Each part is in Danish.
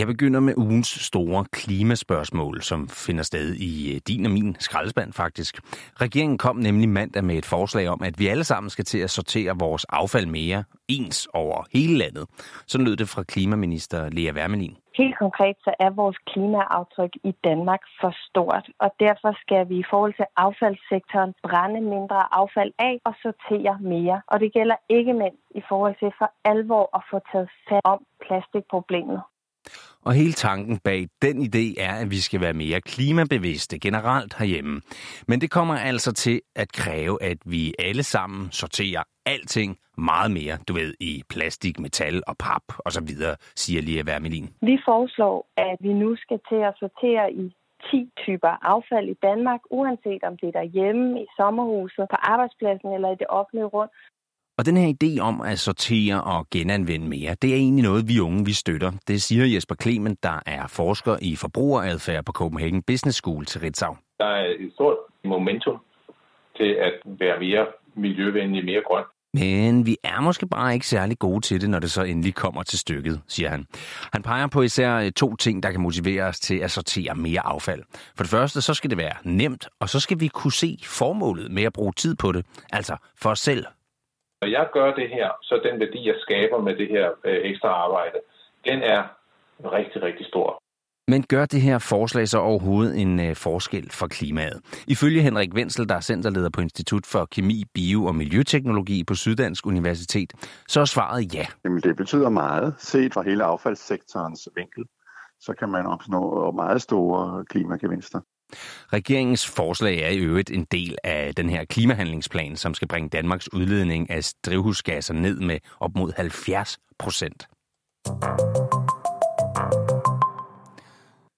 Jeg begynder med ugens store klimaspørgsmål, som finder sted i øh, din og min skraldespand faktisk. Regeringen kom nemlig mandag med et forslag om, at vi alle sammen skal til at sortere vores affald mere ens over hele landet. Sådan lød det fra klimaminister Lea Wermelin. Helt konkret så er vores klimaaftryk i Danmark for stort, og derfor skal vi i forhold til affaldssektoren brænde mindre affald af og sortere mere. Og det gælder ikke mindst i forhold til for alvor at få taget fat om plastikproblemet. Og hele tanken bag den idé er, at vi skal være mere klimabevidste generelt herhjemme. Men det kommer altså til at kræve, at vi alle sammen sorterer alting meget mere, du ved, i plastik, metal og pap og så videre, siger være Wermelin. Vi foreslår, at vi nu skal til at sortere i 10 typer affald i Danmark, uanset om det er derhjemme, i sommerhuset, på arbejdspladsen eller i det offentlige rum. Og den her idé om at sortere og genanvende mere, det er egentlig noget, vi unge vi støtter. Det siger Jesper Clement, der er forsker i forbrugeradfærd på Copenhagen Business School til Ritzau. Der er et stort momentum til at være mere miljøvenlig, mere grøn. Men vi er måske bare ikke særlig gode til det, når det så endelig kommer til stykket, siger han. Han peger på især to ting, der kan motivere os til at sortere mere affald. For det første, så skal det være nemt, og så skal vi kunne se formålet med at bruge tid på det, altså for os selv når jeg gør det her, så den værdi, jeg skaber med det her øh, ekstra arbejde, den er rigtig, rigtig stor. Men gør det her forslag så overhovedet en øh, forskel for klimaet? Ifølge Henrik Wenzel, der er centerleder på Institut for Kemi, Bio og Miljøteknologi på Syddansk Universitet, så er svaret ja. Jamen, det betyder meget. Set fra hele affaldssektorens vinkel, så kan man opnå meget store klimagevinster. Regeringens forslag er i øvrigt en del af den her klimahandlingsplan, som skal bringe Danmarks udledning af drivhusgasser ned med op mod 70 procent.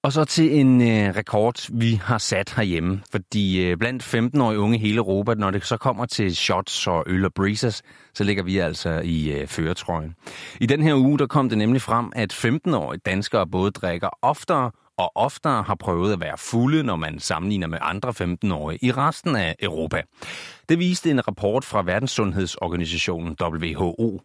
Og så til en øh, rekord, vi har sat herhjemme. Fordi øh, blandt 15-årige unge i hele Europa, når det så kommer til shots og øl og breezers, så ligger vi altså i øh, føretrøjen. I den her uge, der kom det nemlig frem, at 15-årige danskere både drikker oftere og oftere har prøvet at være fulde, når man sammenligner med andre 15-årige i resten af Europa. Det viste en rapport fra Verdenssundhedsorganisationen WHO.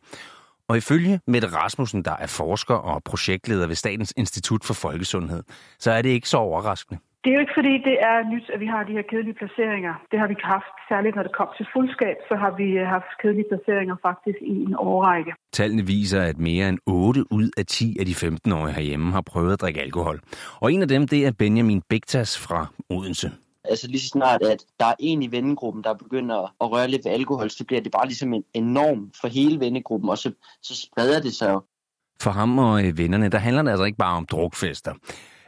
Og ifølge Mette Rasmussen, der er forsker og projektleder ved Statens Institut for Folkesundhed, så er det ikke så overraskende. Det er jo ikke fordi, det er nyt, at vi har de her kedelige placeringer. Det har vi ikke haft, særligt når det kom til fuldskab, så har vi øh, haft kedelige placeringer faktisk i en årrække. Tallene viser, at mere end 8 ud af 10 af de 15-årige herhjemme har prøvet at drikke alkohol. Og en af dem, det er Benjamin Bigtas fra Odense. Altså lige så snart, at der er en i vennegruppen, der begynder at røre lidt ved alkohol, så bliver det bare ligesom en enorm for hele vennegruppen, og så, så spreder det sig jo. For ham og øh, vennerne, der handler det altså ikke bare om drukfester.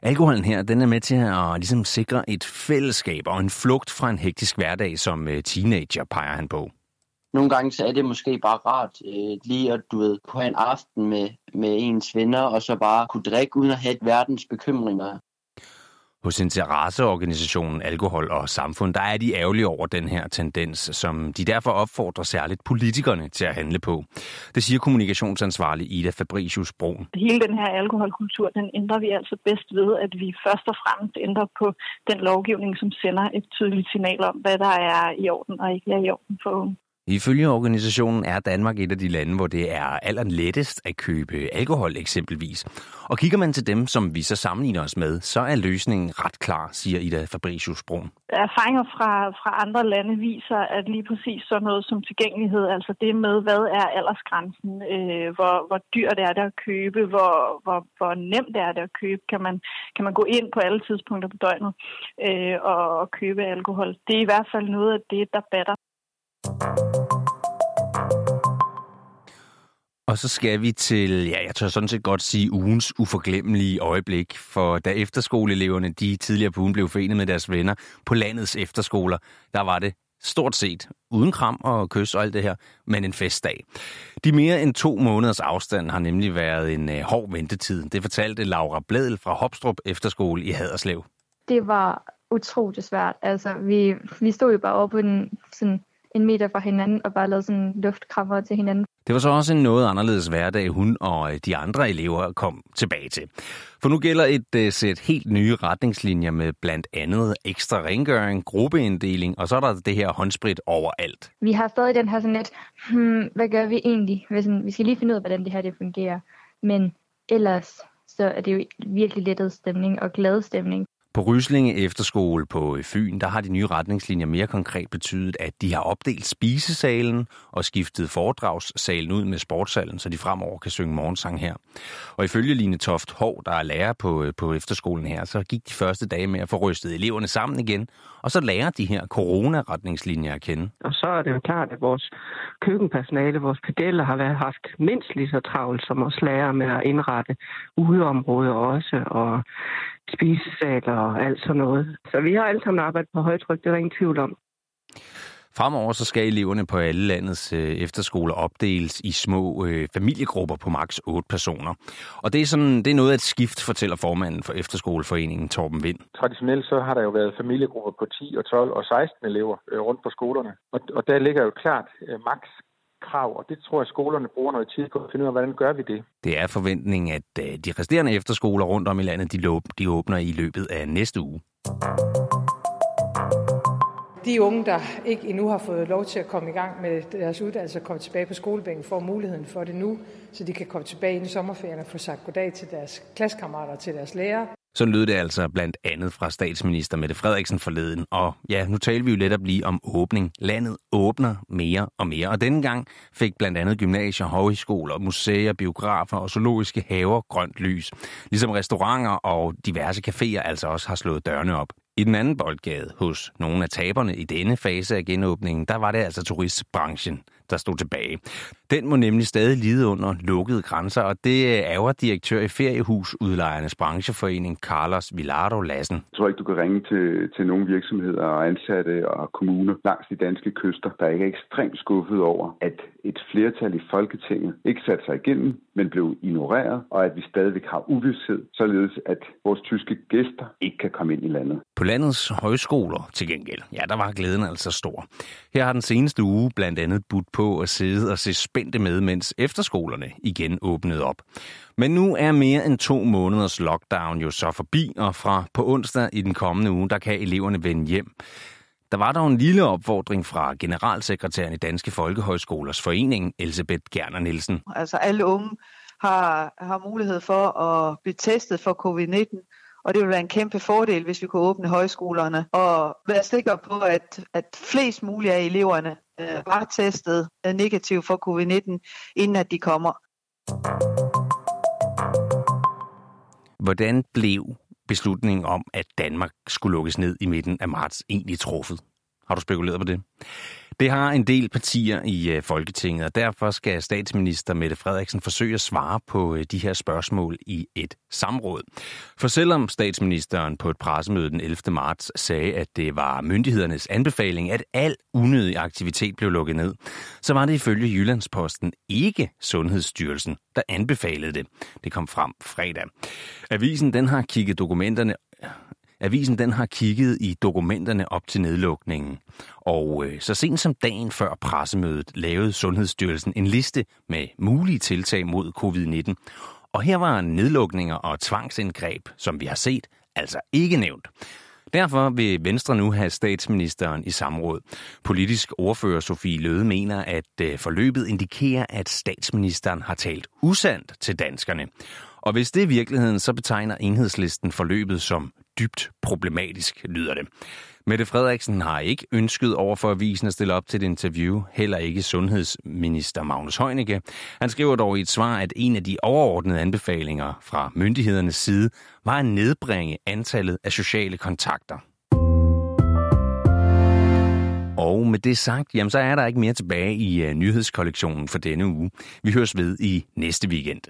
Alkoholen her, den er med til at ligesom sikre et fællesskab og en flugt fra en hektisk hverdag som øh, teenager, peger han på. Nogle gange så er det måske bare rart øh, lige at du ved, kunne have en aften med, med ens venner, og så bare kunne drikke uden at have et verdens bekymringer. Hos interesseorganisationen Alkohol og Samfund, der er de ærgerlige over den her tendens, som de derfor opfordrer særligt politikerne til at handle på. Det siger kommunikationsansvarlig Ida Fabricius Brun. Hele den her alkoholkultur, den ændrer vi altså bedst ved, at vi først og fremmest ændrer på den lovgivning, som sender et tydeligt signal om, hvad der er i orden og ikke er i orden for unge. Ifølge organisationen er Danmark et af de lande, hvor det er allerlettest at købe alkohol eksempelvis. Og kigger man til dem, som vi så sammenligner os med, så er løsningen ret klar, siger Ida Fabricius Brun. Erfaringer fra, fra andre lande viser, at lige præcis sådan noget som tilgængelighed, altså det med, hvad er aldersgrænsen, øh, hvor, hvor dyrt er det at købe, hvor, hvor, hvor nemt er det at købe, kan man, kan man gå ind på alle tidspunkter på døgnet øh, og, og købe alkohol. Det er i hvert fald noget af det, der batter. Og så skal vi til, ja, jeg tør sådan set godt sige, ugens uforglemmelige øjeblik. For da efterskoleeleverne, de tidligere på ugen blev forenet med deres venner på landets efterskoler, der var det stort set uden kram og kys og alt det her, men en festdag. De mere end to måneders afstand har nemlig været en uh, hård ventetid. Det fortalte Laura Bledel fra Hopstrup Efterskole i Haderslev. Det var utroligt svært. Altså, vi, vi stod jo bare over på en sådan en meter fra hinanden og bare lavede sådan luftkrammer til hinanden. Det var så også en noget anderledes hverdag, hun og øh, de andre elever kom tilbage til. For nu gælder et uh, sæt helt nye retningslinjer med blandt andet ekstra rengøring, gruppeinddeling, og så er der det her håndsprit overalt. Vi har stadig den her sådan lidt, hmm, hvad gør vi egentlig? Vi, vi skal lige finde ud af, hvordan det her det fungerer. Men ellers, så er det jo virkelig lettet stemning og glad stemning. På Ryslinge Efterskole på øh, Fyn, der har de nye retningslinjer mere konkret betydet, at de har opdelt spisesalen og skiftet foredragssalen ud med sportsalen, så de fremover kan synge morgensang her. Og ifølge Line Toft Hov, der er lærer på, øh, på efterskolen her, så gik de første dage med at få rystet eleverne sammen igen, og så lærer de her coronaretningslinjer at kende. Og så er det jo klart, at vores køkkenpersonale, vores pedeller har været haft mindst lige så travlt som os lærer med at indrette udeområder også, og spisesal og alt sådan noget. Så vi har alle sammen arbejdet på højtryk, det er der ingen tvivl om. Fremover så skal eleverne på alle landets øh, efterskoler opdeles i små øh, familiegrupper på maks 8 personer. Og det er, sådan, det er noget af et skift, fortæller formanden for Efterskoleforeningen Torben Vind. Traditionelt så har der jo været familiegrupper på 10 og 12 og 16 elever øh, rundt på skolerne. Og, og der ligger jo klart øh, maks krav, og det tror jeg, skolerne bruger noget tid på at finde ud af, hvordan gør vi det. Det er forventningen, at øh, de resterende efterskoler rundt om i landet, de, de åbner i løbet af næste uge. De unge, der ikke endnu har fået lov til at komme i gang med deres uddannelse og komme tilbage på skolebænken, får muligheden for det nu, så de kan komme tilbage i sommerferien og få sagt goddag til deres klassekammerater og til deres lærere. Så lød det altså blandt andet fra statsminister Mette Frederiksen forleden. Og ja, nu taler vi jo lidt at blive om åbning. Landet åbner mere og mere. Og denne gang fik blandt andet gymnasier, højskoler, museer, biografer og zoologiske haver grønt lys. Ligesom restauranter og diverse caféer altså også har slået dørene op. I den anden boldgade hos nogle af taberne i denne fase af genåbningen, der var det altså turistbranchen, der stod tilbage. Den må nemlig stadig lide under lukkede grænser, og det ærger direktør i Feriehusudlejernes brancheforening, Carlos Villardo Lassen. Jeg tror ikke, du kan ringe til, til nogle virksomheder og ansatte og kommuner langs de danske kyster, der ikke er ekstremt skuffet over, at et flertal i Folketinget ikke satte sig igennem, men blev ignoreret, og at vi stadigvæk har uvidshed, således at vores tyske gæster ikke kan komme ind i landet. På landets højskoler til gengæld, ja, der var glæden altså stor. Her har den seneste uge blandt andet budt på at sidde og se spændte med, mens efterskolerne igen åbnede op. Men nu er mere end to måneders lockdown jo så forbi, og fra på onsdag i den kommende uge, der kan eleverne vende hjem. Der var dog en lille opfordring fra generalsekretæren i Danske Folkehøjskolers Forening, Elisabeth Gerner Nielsen. Altså alle unge har, har mulighed for at blive testet for covid-19, og det vil være en kæmpe fordel, hvis vi kunne åbne højskolerne og være sikre på, at, at flest mulige af eleverne øh, var testet øh, negativ for covid-19, inden at de kommer. Hvordan blev beslutningen om, at Danmark skulle lukkes ned i midten af marts egentlig truffet? Har du spekuleret på det? Det har en del partier i øh, Folketinget, og derfor skal statsminister Mette Frederiksen forsøge at svare på øh, de her spørgsmål i et samråd. For selvom statsministeren på et pressemøde den 11. marts sagde, at det var myndighedernes anbefaling, at al unødig aktivitet blev lukket ned, så var det ifølge Jyllandsposten ikke Sundhedsstyrelsen, der anbefalede det. Det kom frem fredag. Avisen den har kigget dokumenterne Avisen den har kigget i dokumenterne op til nedlukningen, og øh, så sent som dagen før pressemødet lavede Sundhedsstyrelsen en liste med mulige tiltag mod covid-19. Og her var nedlukninger og tvangsindgreb, som vi har set, altså ikke nævnt. Derfor vil Venstre nu have statsministeren i samråd. Politisk ordfører Sofie Løde mener, at øh, forløbet indikerer, at statsministeren har talt usandt til danskerne. Og hvis det er virkeligheden, så betegner enhedslisten forløbet som dybt problematisk, lyder det. Mette Frederiksen har ikke ønsket over for avisen at stille op til et interview, heller ikke sundhedsminister Magnus Heunicke. Han skriver dog i et svar, at en af de overordnede anbefalinger fra myndighedernes side var at nedbringe antallet af sociale kontakter. Og med det sagt, jamen så er der ikke mere tilbage i øh, nyhedskollektionen for denne uge. Vi høres ved i næste weekend.